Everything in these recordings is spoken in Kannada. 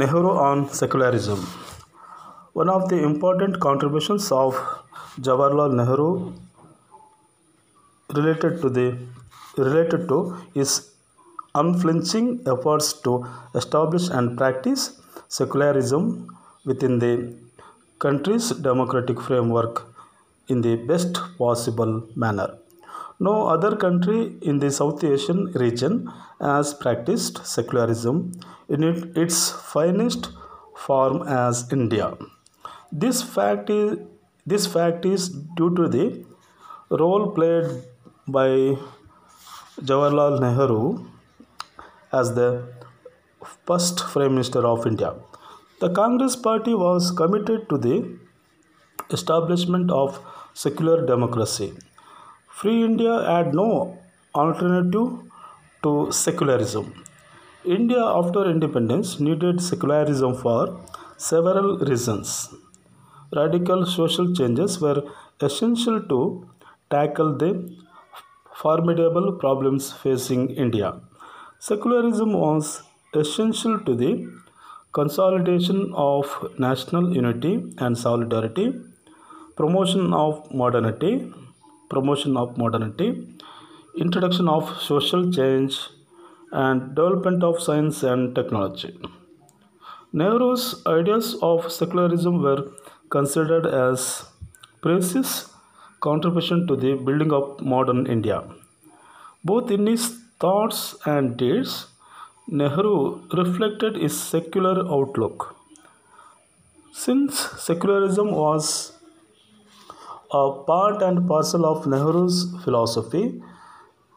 Nehru on secularism. One of the important contributions of Jawaharlal Nehru related to the related to his unflinching efforts to establish and practice secularism within the country's democratic framework in the best possible manner. No other country in the South Asian region has practiced secularism in it, its finest form as India. This fact is this fact is due to the role played by Jawaharlal Nehru as the first Prime Minister of India. The Congress party was committed to the establishment of secular democracy. Free India had no alternative to secularism. India, after independence, needed secularism for several reasons. Radical social changes were essential to tackle the formidable problems facing India. Secularism was essential to the consolidation of national unity and solidarity, promotion of modernity, promotion of modernity, introduction of social change, and development of science and technology. Nehru's ideas of secularism were considered as precious contribution to the building of modern India. Both in his thoughts and deeds, Nehru reflected his secular outlook. Since secularism was a part and parcel of Nehru's philosophy,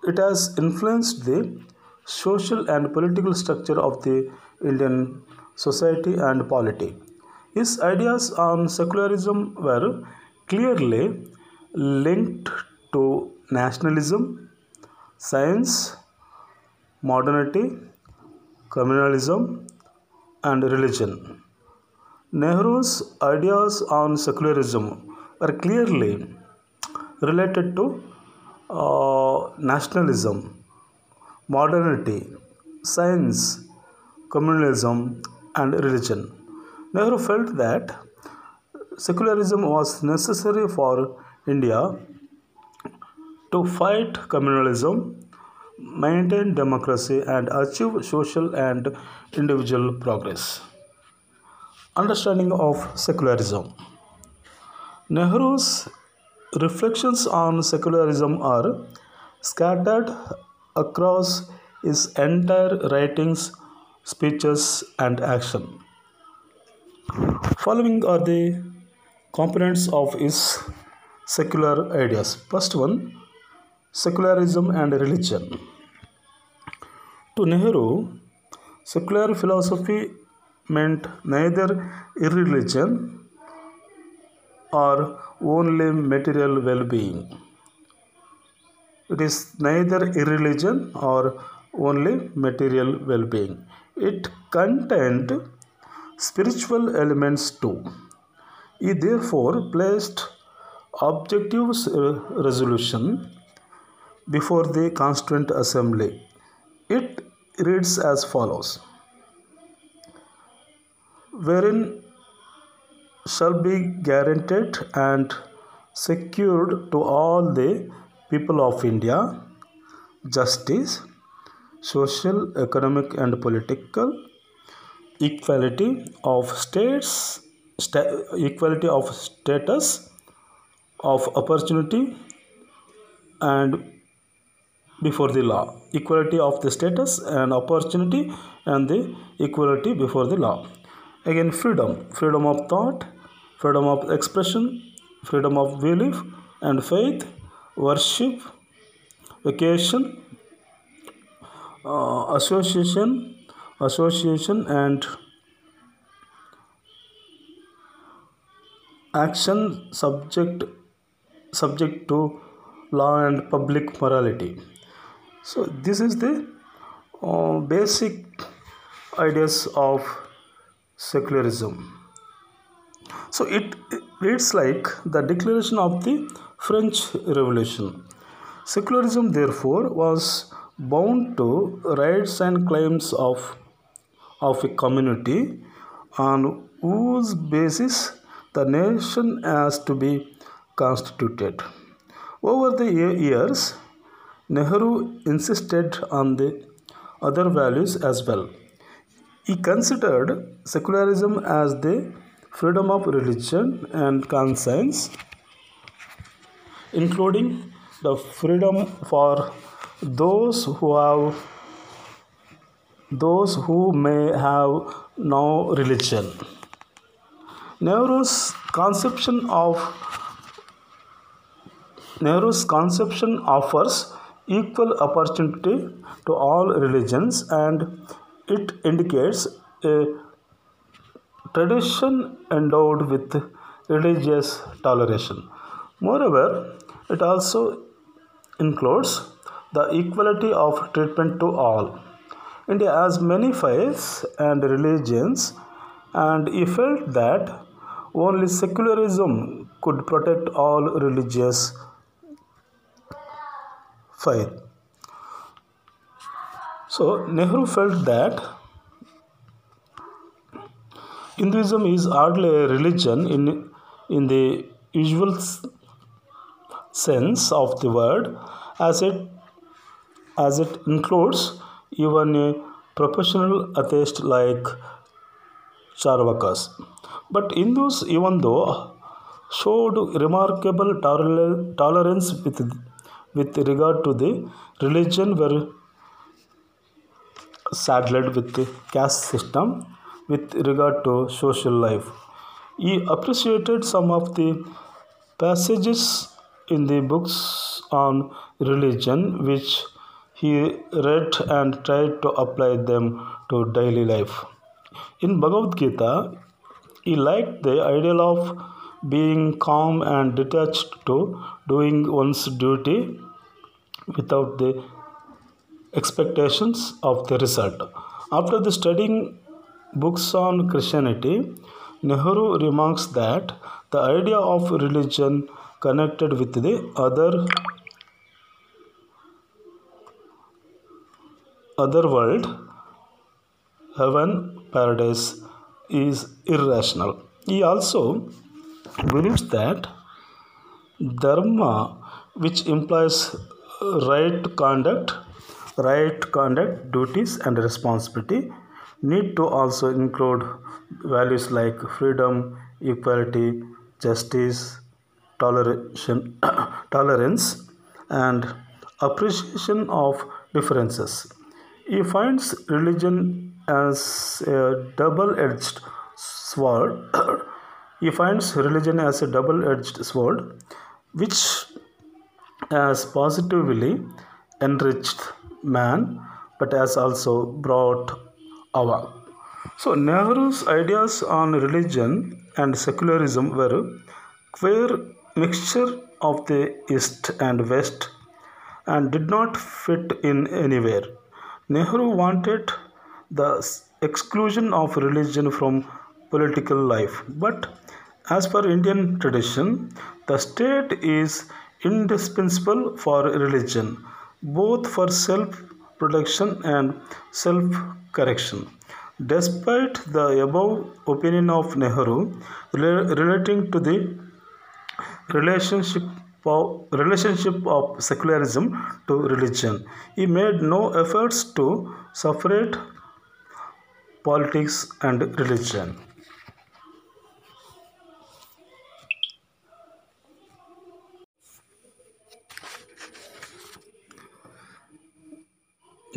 it has influenced the social and political structure of the Indian society and polity. His ideas on secularism were clearly linked to nationalism, science, modernity, communalism, and religion. Nehru's ideas on secularism were clearly related to uh, nationalism, modernity, science, communalism, and religion. Nehru felt that secularism was necessary for India to fight communalism, maintain democracy, and achieve social and individual progress. Understanding of secularism. Nehru's reflections on secularism are scattered across his entire writings, speeches, and action. Following are the components of his secular ideas. First one secularism and religion. To Nehru, secular philosophy meant neither irreligion or only material well being. It is neither irreligion or only material well being. It contained spiritual elements too. He therefore placed objective uh, resolution before the Constituent Assembly. It reads as follows Wherein shall be guaranteed and secured to all the people of India. Justice, social, economic, and political equality of states, sta- equality of status, of opportunity, and before the law. Equality of the status and opportunity and the equality before the law again freedom. Freedom of thought freedom of expression freedom of belief and faith worship vacation uh, association association and action subject subject to law and public morality. So this is the uh, basic ideas of secularism so it reads like the declaration of the french revolution secularism therefore was bound to rights and claims of of a community on whose basis the nation has to be constituted. Over the years, Nehru insisted on the other values as well. He considered secularism as the freedom of religion and conscience, including the freedom for those who have those who may have no religion. Nehru's conception of Nehru's conception offers equal opportunity to all religions and it indicates a tradition endowed with religious toleration. Moreover, it also includes the equality of treatment to all. India has many faiths and religions, and he felt that only secularism could protect all religious faith. So, Nehru felt that Hinduism is hardly a religion in, in the usual sense of the word, as it as it includes even a professional atheist like Charvakas. But Hindus, even though showed remarkable tolerance with, with regard to the religion, were saddled with the caste system with regard to social life. He appreciated some of the passages in the books on religion which he read and tried to apply them to daily life. In Bhagavad Gita, he liked the ideal of being calm and detached to doing one's duty without the expectations of the result. After the studying books on Christianity, Nehru remarks that the idea of religion connected with the other other world, heaven, paradise is irrational. He also believes that dharma, which implies right conduct, right conduct, duties, and responsibility, need to also include values like freedom, equality, justice, toleration, tolerance, and appreciation of differences. He finds religion as a double edged sword. he finds religion as a double edged sword which has positively enriched man but has also brought awe. So, Nehru's ideas on religion and secularism were queer mixture of the East and West and did not fit in anywhere. Nehru wanted the exclusion of religion from political life, but as per Indian tradition, the state is indispensable for religion, both for self protection and self correction. Despite the above opinion of Nehru rela- relating to the relationship relationship of secularism to religion. He made no efforts to separate politics and religion.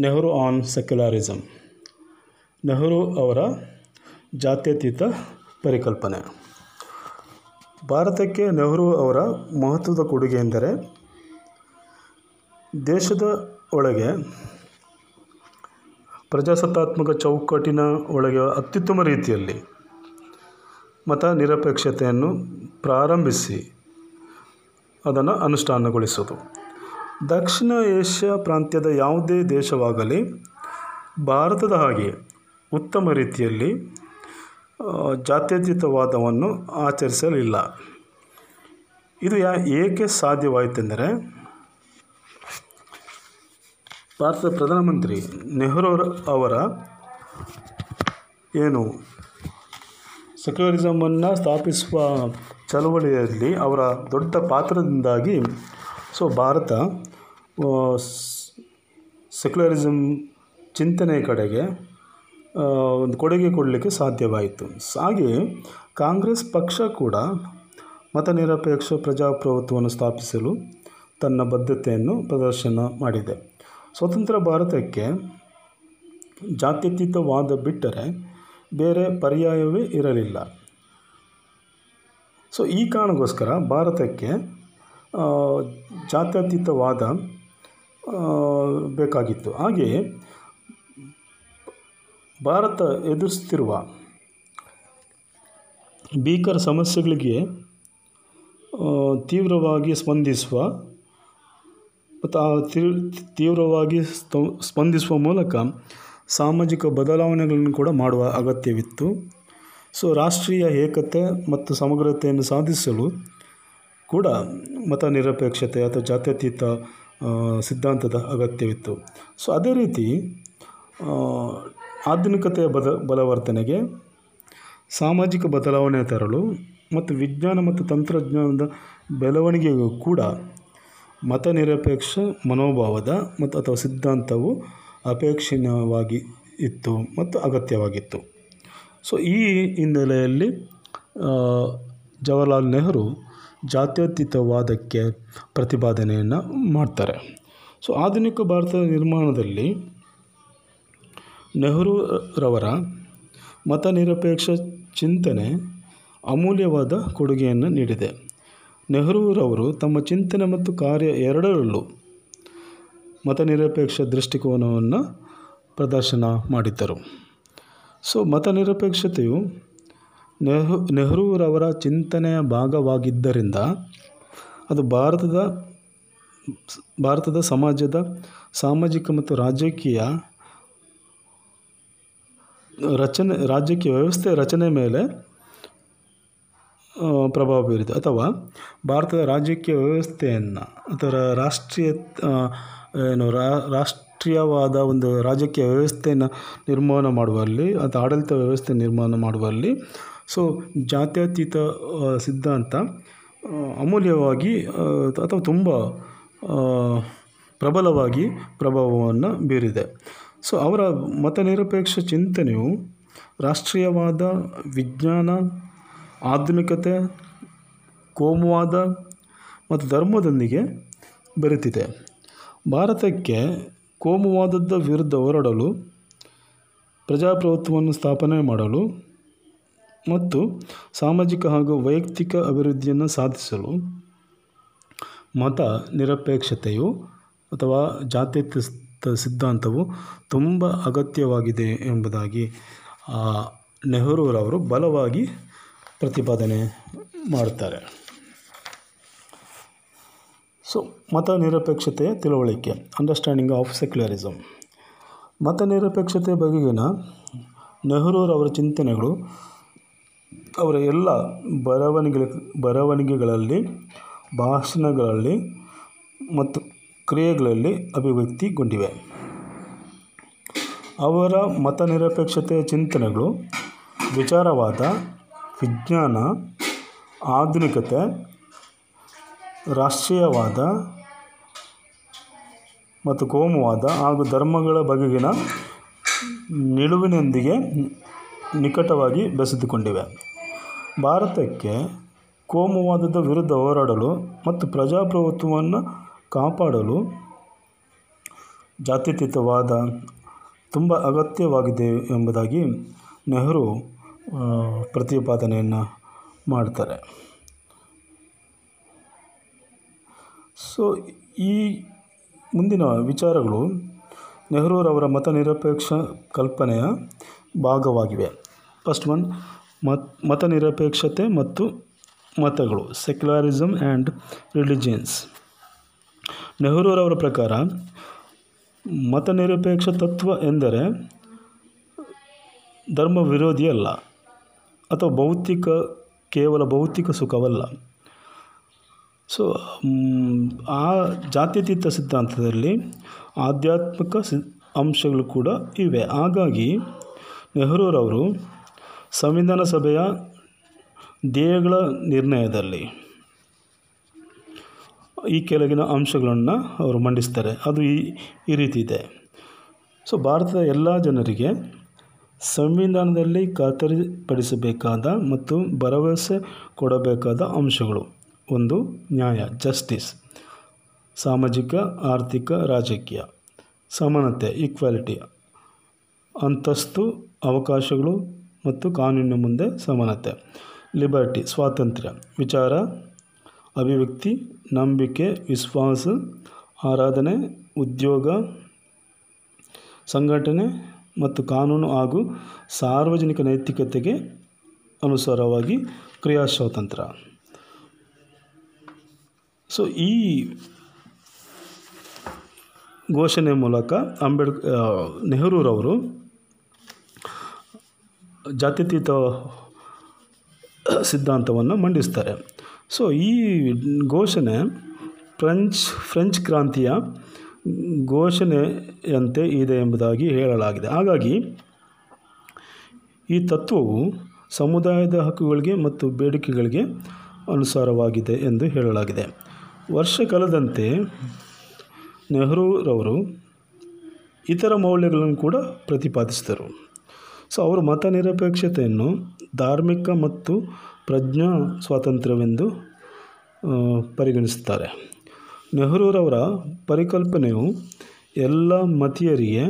Nehru on secularism Nehru ಅವರ ಜಾತ್ಯತೀತ ಪರಿಕಲ್ಪನೆ. ಭಾರತಕ್ಕೆ ನೆಹರು ಅವರ ಮಹತ್ವದ ಕೊಡುಗೆ ಎಂದರೆ, ದೇಶದ ಒಳಗೆ ಪ್ರಜಾಸತ್ತಾತ್ಮಕ ಚೌಕಟ್ಟಿನ ಒಳಗೆ ಅತ್ಯುತ್ತಮ ರೀತಿಯಲ್ಲಿ ಮತ ನಿರಪೇಕ್ಷತೆಯನ್ನು ಪ್ರಾರಂಭಿಸಿ, ಅದನ್ನು ಅನುಷ್ಠಾನಗೊಳಿಸೋದು ದಕ್ಷಿಣ ಏಷ್ಯಾ ಪ್ರಾಂತ್ಯದ ಯಾವುದೇ ದೇಶವಾಗಲಿ, ಭಾರತದ ಹಾಗೆ ಉತ್ತಮ ರೀತಿಯಲ್ಲಿ ಜಾತ್ಯತೀತವಾದವನ್ನು ಆಚರಿಸಲಿಲ್ಲ. ಇದು ಯಾ, ಏಕೆ ಸಾಧ್ಯವಾಯಿತೆಂದರೆ, ಭಾರತದ ಪ್ರಧಾನಮಂತ್ರಿ ನೆಹರು ಅವರ ಏನು, ಸೆಕ್ಯುಲರಿಸಮನ್ನು ಸ್ಥಾಪಿಸುವ ಚಳವಳಿಯಲ್ಲಿ ಅವರ ದೊಡ್ಡ ಪಾತ್ರದಿಂದಾಗಿ, ಸೊ, ಭಾರತ ಸೆಕ್ಯುಲರಿಸಮ್ ಚಿಂತನೆಯ ಕಡೆಗೆ ಒಂದು ಕೊಡುಗೆ ಕೊಡಲಿಕ್ಕೆ ಸಾಧ್ಯವಾಯಿತು. ಹಾಗೆ ಕಾಂಗ್ರೆಸ್ ಪಕ್ಷ ಕೂಡ ಮತನಿರಪೇಕ್ಷ ಪ್ರಜಾಪ್ರಭುತ್ವವನ್ನು ಸ್ಥಾಪಿಸಲು ತನ್ನ ಬದ್ಧತೆಯನ್ನು ಪ್ರದರ್ಶನ ಮಾಡಿದೆ. ಸ್ವತಂತ್ರ ಭಾರತಕ್ಕೆ ಜಾತ್ಯತೀತವಾದ ಬಿಟ್ಟರೆ ಬೇರೆ ಪರ್ಯಾಯವೇ ಇರಲಿಲ್ಲ. ಸೊ, ಈ ಕಾರಣಕ್ಕೋಸ್ಕರ ಭಾರತಕ್ಕೆ ಜಾತ್ಯತೀತವಾದ ಬೇಕಾಗಿತ್ತು. ಹಾಗೆಯೇ ಭಾರತ ಎದುರಿಸ್ತಿರುವ ಭೀಕರ ಸಮಸ್ಯೆಗಳಿಗೆ ತೀವ್ರವಾಗಿ ಸ್ಪಂದಿಸುವ ಮತ್ತು ಆ ತೀವ್- ತೀವ್ರವಾಗಿ ಸ್ಪಂದಿಸುವ ಮೂಲಕ ಸಾಮಾಜಿಕ ಬದಲಾವಣೆಗಳನ್ನು ಕೂಡ ಮಾಡುವ ಅಗತ್ಯವಿತ್ತು. ಸೊ, ರಾಷ್ಟ್ರೀಯ ಏಕತೆ ಮತ್ತು ಸಮಗ್ರತೆಯನ್ನು ಸಾಧಿಸಲು ಕೂಡ ಮತ ನಿರಪೇಕ್ಷತೆ ಅಥವಾ ಜಾತ್ಯತೀತ ಸಿದ್ಧಾಂತದ ಅಗತ್ಯವಿತ್ತು. ಸೊ ಅದೇ ರೀತಿ ಆಧುನಿಕತೆಯ ಬದ, ಬಲವರ್ಧನೆಗೆ ಸಾಮಾಜಿಕ ಬದಲಾವಣೆ ತರಲು ಮತ್ತು ವಿಜ್ಞಾನ ಮತ್ತು ತಂತ್ರಜ್ಞಾನದ ಬೆಳವಣಿಗೆಗೂ ಕೂಡ ಮತ ನಿರಪೇಕ್ಷ ಮನೋಭಾವದ ಮತ್ತು ಅಥವಾ ಸಿದ್ಧಾಂತವು ಅಪೇಕ್ಷಣೀಯವಾಗಿ ಇತ್ತು ಮತ್ತು ಅಗತ್ಯವಾಗಿತ್ತು. ಸೊ ಈ ಹಿನ್ನೆಲೆಯಲ್ಲಿ ಜವಾಹರ್ಲಾಲ್ ನೆಹರು ಜಾತ್ಯತೀತವಾದಕ್ಕೆ ಪ್ರತಿಪಾದನೆಯನ್ನು ಮಾಡ್ತಾರೆ. ಸೊ, ಆಧುನಿಕ ಭಾರತದ ನಿರ್ಮಾಣದಲ್ಲಿ ನೆಹರೂರವರ ಮತ ನಿರಪೇಕ್ಷ ಚಿಂತನೆ ಅಮೂಲ್ಯವಾದ ಕೊಡುಗೆಯನ್ನು ನೀಡಿದೆ. ನೆಹರೂರವರು ತಮ್ಮ ಚಿಂತನೆ ಮತ್ತು ಕಾರ್ಯ ಎರಡರಲ್ಲೂ ಮತ ನಿರಪೇಕ್ಷ ದೃಷ್ಟಿಕೋನವನ್ನು ಪ್ರದರ್ಶನ ಮಾಡಿದ್ದರು. ಸೊ, ಮತ ನೆಹರು ನೆಹರೂರವರ ಚಿಂತನೆಯ ಭಾಗವಾಗಿದ್ದರಿಂದ ಅದು ಭಾರತದ ಭಾರತದ ಸಮಾಜದ ಸಾಮಾಜಿಕ ಮತ್ತು ರಾಜಕೀಯ ರಚನೆ, ರಾಜಕೀಯ ವ್ಯವಸ್ಥೆ ರಚನೆ ಮೇಲೆ ಪ್ರಭಾವ ಬೀರಿದೆ. ಅಥವಾ ಭಾರತದ ರಾಜಕೀಯ ವ್ಯವಸ್ಥೆಯನ್ನು ಅಥವಾ ರಾಷ್ಟ್ರೀಯ ಏನು ರಾಷ್ಟ್ರೀಯವಾದ ಒಂದು ರಾಜಕೀಯ ವ್ಯವಸ್ಥೆಯನ್ನು ನಿರ್ಮಾಣ ಮಾಡುವಲ್ಲಿ ಅಥವಾ ಆಡಳಿತ ವ್ಯವಸ್ಥೆ ನಿರ್ಮಾಣ ಮಾಡುವಲ್ಲಿ ಸೊ ಜಾತ್ಯತೀತ ಸಿದ್ಧಾಂತ ಅಮೂಲ್ಯವಾಗಿ ಅಥವಾ ತುಂಬ ಪ್ರಬಲವಾಗಿ ಪ್ರಭಾವವನ್ನು ಬೀರಿದೆ. ಸೊ ಅವರ ಮತ ನಿರಪೇಕ್ಷ ಚಿಂತನೆಯು ರಾಷ್ಟ್ರೀಯವಾದ ವಿಜ್ಞಾನ, ಆಧುನಿಕತೆ, ಕೋಮುವಾದ ಮತ್ತು ಧರ್ಮದೊಂದಿಗೆ ಬೆರೆತಿದೆ. ಭಾರತಕ್ಕೆ ಕೋಮುವಾದದ ವಿರುದ್ಧ ಹೋರಾಡಲು, ಪ್ರಜಾಪ್ರಭುತ್ವವನ್ನು ಸ್ಥಾಪನೆ ಮಾಡಲು ಮತ್ತು ಸಾಮಾಜಿಕ ಹಾಗೂ ವೈಯಕ್ತಿಕ ಅಭಿವೃದ್ಧಿಯನ್ನು ಸಾಧಿಸಲು ಮತ ನಿರಪೇಕ್ಷತೆಯು ಅಥವಾ ಜಾತ್ಯತ ಸಿದ್ಧಾಂತವು ತುಂಬ ಅಗತ್ಯವಾಗಿದೆ ಎಂಬುದಾಗಿ ನೆಹರೂರವರು ಬಲವಾಗಿ ಪ್ರತಿಪಾದನೆ ಮಾಡ್ತಾರೆ ಸೊ ಮತ ನಿರಪೇಕ್ಷತೆಯ ತಿಳುವಳಿಕೆ ಅಂಡರ್ಸ್ಟ್ಯಾಂಡಿಂಗ್ ಆಫ್ ಸೆಕ್ಯುಲರಿಸಮ್ ಮತ ನಿರಪೇಕ್ಷತೆ ಬಗೆಗಿನ ನೆಹರೂರವರ ಚಿಂತನೆಗಳು ಅವರ ಎಲ್ಲ ಬರವಣಿಗೆ ಬರವಣಿಗೆಗಳಲ್ಲಿ, ಭಾಷಣಗಳಲ್ಲಿ ಮತ್ತು ಕ್ರಿಯೆಗಳಲ್ಲಿ ಅಭಿವ್ಯಕ್ತಿಗೊಂಡಿವೆ. ಅವರ ಮತನಿರಪೇಕ್ಷತೆಯ ಚಿಂತನೆಗಳು, ವಿಚಾರವಾದ, ವಿಜ್ಞಾನ, ಆಧುನಿಕತೆ, ರಾಷ್ಟ್ರೀಯವಾದ ಮತ್ತು ಕೋಮುವಾದ ಹಾಗೂ ಧರ್ಮಗಳ ಬಗೆಗಿನ ನಿಲುವಿನೊಂದಿಗೆ ನಿಕಟವಾಗಿ ಬೆಸೆದುಕೊಂಡಿವೆ. ಭಾರತಕ್ಕೆ ಕೋಮುವಾದದ ವಿರುದ್ಧ ಹೋರಾಡಲು ಮತ್ತು ಪ್ರಜಾಪ್ರಭುತ್ವವನ್ನು ಕಾಪಾಡಲು ಜಾತ್ಯತೀತವಾದ ತುಂಬ ಅಗತ್ಯವಾಗಿದೆ ಎಂಬುದಾಗಿ ನೆಹರು ಪ್ರತಿಪಾದನೆಯನ್ನು ಮಾಡ್ತಾರೆ. ಸೊ, ಈ ಮುಂದಿನ ವಿಚಾರಗಳು ನೆಹರೂರವರ ಮತ ನಿರಪೇಕ್ಷ ಕಲ್ಪನೆಯ ಭಾಗವಾಗಿವೆ. ಫಸ್ಟ್ ಒನ್ ಮತ್ ಮತ ನಿರಪೇಕ್ಷತೆ ಮತ್ತು ಮತಗಳು ಸೆಕ್ಯುಲಾರಿಸಮ್ ಆ್ಯಂಡ್ ರಿಲಿಜಿಯನ್ಸ್ ನೆಹರೂರವರ ಪ್ರಕಾರ ಮತ ನಿರಪೇಕ್ಷ ತತ್ವ ಎಂದರೆ ಧರ್ಮ ವಿರೋಧಿಯಲ್ಲ ಅಥವಾ ಭೌತಿಕ ಕೇವಲ ಭೌತಿಕ ಸುಖವಲ್ಲ ಸೊ ಆ ಜಾತ್ಯತೀತ ಸಿದ್ಧಾಂತದಲ್ಲಿ ಆಧ್ಯಾತ್ಮಿಕ ಸಿ ಅಂಶಗಳು ಕೂಡ ಇವೆ ಹಾಗಾಗಿ ನೆಹರೂರವರು ಸಂವಿಧಾನ ಸಭೆಯ ಧ್ಯೇಯಗಳ ನಿರ್ಣಯದಲ್ಲಿ ಈ ಕೆಳಗಿನ ಅಂಶಗಳನ್ನು ಅವರು ಮಂಡಿಸ್ತಾರೆ. ಅದು ಈ ಈ ರೀತಿ ಇದೆ. ಸೊ ಭಾರತದ ಎಲ್ಲ ಜನರಿಗೆ ಸಂವಿಧಾನದಲ್ಲಿ ಖಾತರಿಪಡಿಸಬೇಕಾದ ಮತ್ತು ಭರವಸೆ ಕೊಡಬೇಕಾದ ಅಂಶಗಳು. ಒಂದು, ನ್ಯಾಯ, ಜಸ್ಟಿಸ್, ಸಾಮಾಜಿಕ, ಆರ್ಥಿಕ, ರಾಜಕೀಯ, ಸಮಾನತೆ ಈಕ್ವಾಲಿಟಿ ಅಂತಸ್ತು, ಅವಕಾಶಗಳು ಮತ್ತು ಕಾನೂನಿನ ಮುಂದೆ ಸಮಾನತೆ. ಲಿಬರ್ಟಿ, ಸ್ವಾತಂತ್ರ್ಯ, ವಿಚಾರ, ಅಭಿವ್ಯಕ್ತಿ, ನಂಬಿಕೆ, ವಿಶ್ವಾಸ, ಆರಾಧನೆ, ಉದ್ಯೋಗ, ಸಂಘಟನೆ ಮತ್ತು ಕಾನೂನು ಹಾಗೂ ಸಾರ್ವಜನಿಕ ನೈತಿಕತೆಗೆ ಅನುಸಾರವಾಗಿ ಕ್ರಿಯಾ ಸ್ವಾತಂತ್ರ್ಯ ಸೊ ಈ ಘೋಷಣೆ ಮೂಲಕ ಅಂಬೇಡ್ಕರ್ ನೆಹರೂರವರು ಜಾತ್ಯತೀತ ಸಿದ್ಧಾಂತವನ್ನು ಮಂಡಿಸ್ತಾರೆ. ಸೊ ಈ ಘೋಷಣೆ ಫ್ರೆಂಚ್ ಫ್ರೆಂಚ್ ಕ್ರಾಂತಿಯ ಘೋಷಣೆಯಂತೆ ಇದೆ ಎಂಬುದಾಗಿ ಹೇಳಲಾಗಿದೆ. ಹಾಗಾಗಿ, ಈ ತತ್ವವು ಸಮುದಾಯದ ಹಕ್ಕುಗಳಿಗೆ ಮತ್ತು ಬೇಡಿಕೆಗಳಿಗೆ ಅನುಸಾರವಾಗಿದೆ ಎಂದು ಹೇಳಲಾಗಿದೆ. ವರ್ಷ ಕಳೆದಂತೆ ನೆಹರೂರವರು ಇತರ ಮೌಲ್ಯಗಳನ್ನು ಕೂಡ ಪ್ರತಿಪಾದಿಸಿದರು. ಸೊ ಅವರು ಮತ ನಿರಪೇಕ್ಷತೆಯನ್ನು ಧಾರ್ಮಿಕ ಮತ್ತು ಪ್ರಜ್ಞಾ ಸ್ವಾತಂತ್ರ್ಯವೆಂದು ಪರಿಗಣಿಸುತ್ತಾರೆ. ನೆಹರೂರವರ ಪರಿಕಲ್ಪನೆಯು ಎಲ್ಲ ಮತೀಯರಿಗೆ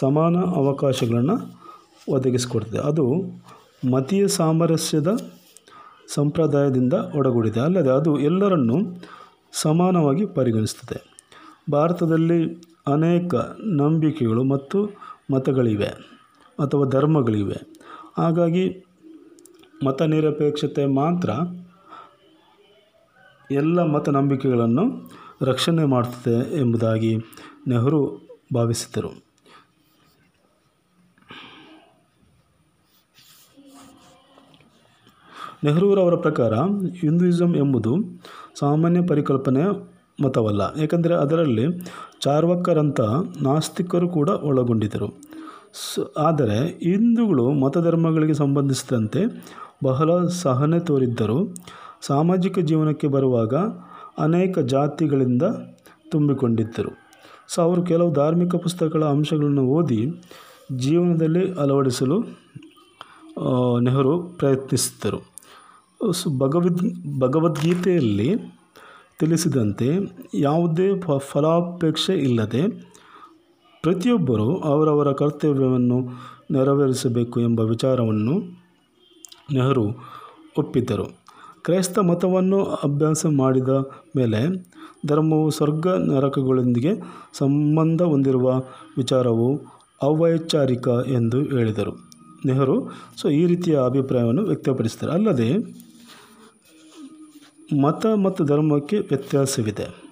ಸಮಾನ ಅವಕಾಶಗಳನ್ನು ಒದಗಿಸಿಕೊಡ್ತದೆ. ಅದು ಮತೀಯ ಸಾಮರಸ್ಯದ ಸಂಪ್ರದಾಯದಿಂದ ಒಡಗೂಡಿದೆ. ಅಲ್ಲದೆ ಅದು ಎಲ್ಲರನ್ನೂ ಸಮಾನವಾಗಿ ಪರಿಗಣಿಸುತ್ತದೆ. ಭಾರತದಲ್ಲಿ ಅನೇಕ ನಂಬಿಕೆಗಳು ಮತ್ತು ಮತಗಳಿವೆ. ಅಥವಾ ಧರ್ಮಗಳಿವೆ. ಹಾಗಾಗಿ ಮತ ನಿರಪೇಕ್ಷತೆ ಮಾತ್ರ ಎಲ್ಲ ಮತ ನಂಬಿಕೆಗಳನ್ನು ರಕ್ಷಣೆ ಮಾಡುತ್ತದೆ ಎಂಬುದಾಗಿ ನೆಹರು ಭಾವಿಸಿದರು. ನೆಹರೂರವರ ಪ್ರಕಾರ ಹಿಂದೂಯಿಸಮ್ ಎಂಬುದು ಸಾಮಾನ್ಯ ಪರಿಕಲ್ಪನೆಯ ಮತವಲ್ಲ. ಏಕೆಂದರೆ ಅದರಲ್ಲಿ ಚಾರ್ವಕ್ಕರಂಥ ನಾಸ್ತಿಕರು ಕೂಡ ಒಳಗೊಂಡಿದ್ದರು. ಆದರೆ ಹಿಂದೂಗಳು ಮತಧರ್ಮಗಳಿಗೆ ಸಂಬಂಧಿಸಿದಂತೆ ಬಹಳ ಸಹನೆ ತೋರಿದ್ದರು. ಸಾಮಾಜಿಕ ಜೀವನಕ್ಕೆ ಬರುವಾಗ ಅನೇಕ ಜಾತಿಗಳಿಂದ ತುಂಬಿಕೊಂಡಿದ್ದರು. ಸೊ, ಅವರು ಕೆಲವು ಧಾರ್ಮಿಕ ಪುಸ್ತಕಗಳ ಅಂಶಗಳನ್ನು ಓದಿ ಜೀವನದಲ್ಲಿ ಅಳವಡಿಸಲು ನೆಹರು ಪ್ರಯತ್ನಿಸಿದ್ದರು. ಸೊ, ಭಗವದ್, ಭಗವದ್ಗೀತೆಯಲ್ಲಿ ತಿಳಿಸಿದಂತೆ ಯಾವುದೇ ಫಲಾಪೇಕ್ಷೆ ಇಲ್ಲದೆ ಪ್ರತಿಯೊಬ್ಬರೂ ಅವರವರ ಕರ್ತವ್ಯವನ್ನು ನೆರವೇರಿಸಬೇಕು ಎಂಬ ವಿಚಾರವನ್ನು ನೆಹರು ಒಪ್ಪಿದ್ದರು. ಕ್ರೈಸ್ತ ಮತವನ್ನು ಅಭ್ಯಾಸ ಮಾಡಿದ ಮೇಲೆ ಧರ್ಮವು ಸ್ವರ್ಗ ನರಕಗಳೊಂದಿಗೆ ಸಂಬಂಧ ಹೊಂದಿರುವ ವಿಚಾರವು ಅವೈಚಾರಿಕ ಎಂದು ಹೇಳಿದರು. ನೆಹರು ಸೊ ಈ ರೀತಿಯ ಅಭಿಪ್ರಾಯವನ್ನು ವ್ಯಕ್ತಪಡಿಸಿದರು. ಅಲ್ಲದೆ ಮತ ಮತ್ತು ಧರ್ಮಕ್ಕೆ ವ್ಯತ್ಯಾಸವಿದೆ.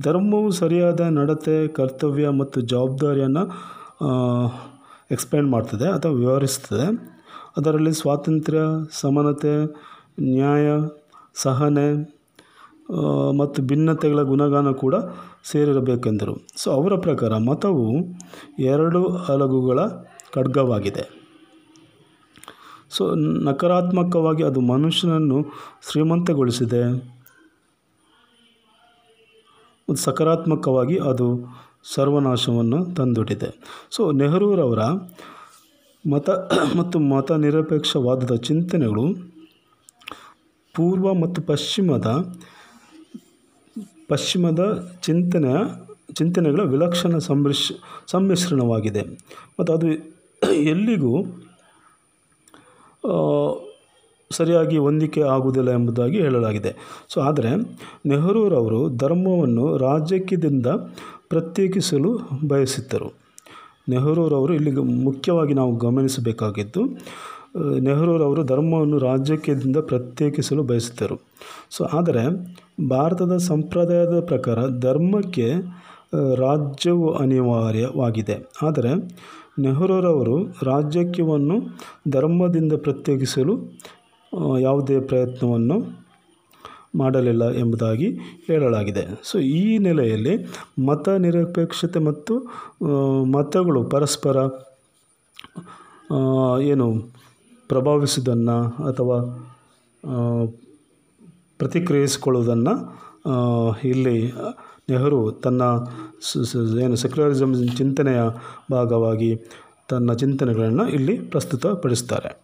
ಧರ್ಮವು ಸರಿಯಾದ ನಡತೆ, ಕರ್ತವ್ಯ ಮತ್ತು ಜವಾಬ್ದಾರಿಯನ್ನು ಎಕ್ಸ್ಪ್ಲೇನ್ ಮಾಡ್ತದೆ ಅಥವಾ ವಿವರಿಸ್ತದೆ. ಅದರಲ್ಲಿ ಸ್ವಾತಂತ್ರ್ಯ, ಸಮಾನತೆ, ನ್ಯಾಯ, ಸಹನೆ ಮತ್ತು ಭಿನ್ನತೆಗಳ ಗುಣಗಾನ ಕೂಡ ಸೇರಿರಬೇಕೆಂದರು. ಸೊ ಅವರ ಪ್ರಕಾರ ಮತವು ಎರಡು ಹಲಗುಗಳ ಖಡ್ಗವಾಗಿದೆ. ಸೊ ನಕಾರಾತ್ಮಕವಾಗಿ ಅದು ಮನುಷ್ಯನನ್ನು ಶ್ರೀಮಂತಗೊಳಿಸಿದೆ. ಸಕಾರಾತ್ಮಕವಾಗಿ ಅದು ಸರ್ವನಾಶವನ್ನು ತಂದೊಡ್ಡಿದೆ. ಸೊ ನೆಹರೂರವರ ಮತ ಮತ್ತು ಮತ ನಿರಪೇಕ್ಷವಾದದ ಚಿಂತನೆಗಳು ಪೂರ್ವ ಮತ್ತು ಪಶ್ಚಿಮದ ಪಶ್ಚಿಮದ ಚಿಂತನೆಯ ಚಿಂತನೆಗಳ ವಿಲಕ್ಷಣ ಸಂಮಿಶ್, ಸಮ್ಮಿಶ್ರಣವಾಗಿದೆ. ಮತ್ತು ಅದು ಎಲ್ಲಿಗೂ ಸರಿಯಾಗಿ ಹೊಂದಿಕೆ ಆಗುವುದಿಲ್ಲ ಎಂಬುದಾಗಿ ಹೇಳಲಾಗಿದೆ. ಸೊ ಆದರೆ ನೆಹರೂರವರು ಧರ್ಮವನ್ನು ರಾಜಕೀಯದಿಂದ ಪ್ರತ್ಯೇಕಿಸಲು ಬಯಸಿದ್ದರು. ನೆಹರೂರವರು ಇಲ್ಲಿ ಮುಖ್ಯವಾಗಿ ನಾವು ಗಮನಿಸಬೇಕಾಗಿದ್ದು, ನೆಹರೂರವರು ಧರ್ಮವನ್ನು ರಾಜಕೀಯದಿಂದ ಪ್ರತ್ಯೇಕಿಸಲು ಬಯಸಿದ್ದರು. ಸೊ ಆದರೆ ಭಾರತದ ಸಂಪ್ರದಾಯದ ಪ್ರಕಾರ ಧರ್ಮಕ್ಕೆ ರಾಜ್ಯವು ಅನಿವಾರ್ಯವಾಗಿದೆ. ಆದರೆ ನೆಹರೂರವರು ರಾಜಕೀಯವನ್ನು ಧರ್ಮದಿಂದ ಪ್ರತ್ಯೇಕಿಸಲು ಯಾವುದೇ ಪ್ರಯತ್ನವನ್ನು ಮಾಡಲಿಲ್ಲ ಎಂಬುದಾಗಿ ಹೇಳಲಾಗಿದೆ. ಸೊ ಈ ನೆಲೆಯಲ್ಲಿ ಮತ ನಿರಪೇಕ್ಷತೆ ಮತ್ತು ಮತಗಳು ಪರಸ್ಪರ ಏನು ಪ್ರಭಾವಿಸುವುದನ್ನು ಅಥವಾ ಪ್ರತಿಕ್ರಿಯಿಸಿಕೊಳ್ಳುವುದನ್ನು ಇಲ್ಲಿ ನೆಹರು ತನ್ನ ಏನು ಸೆಕ್ಯುಲರಿಸಮ್ ಚಿಂತನೆಯ ಭಾಗವಾಗಿ ತನ್ನ ಚಿಂತನೆಗಳನ್ನು ಇಲ್ಲಿ ಪ್ರಸ್ತುತಪಡಿಸ್ತಾರೆ.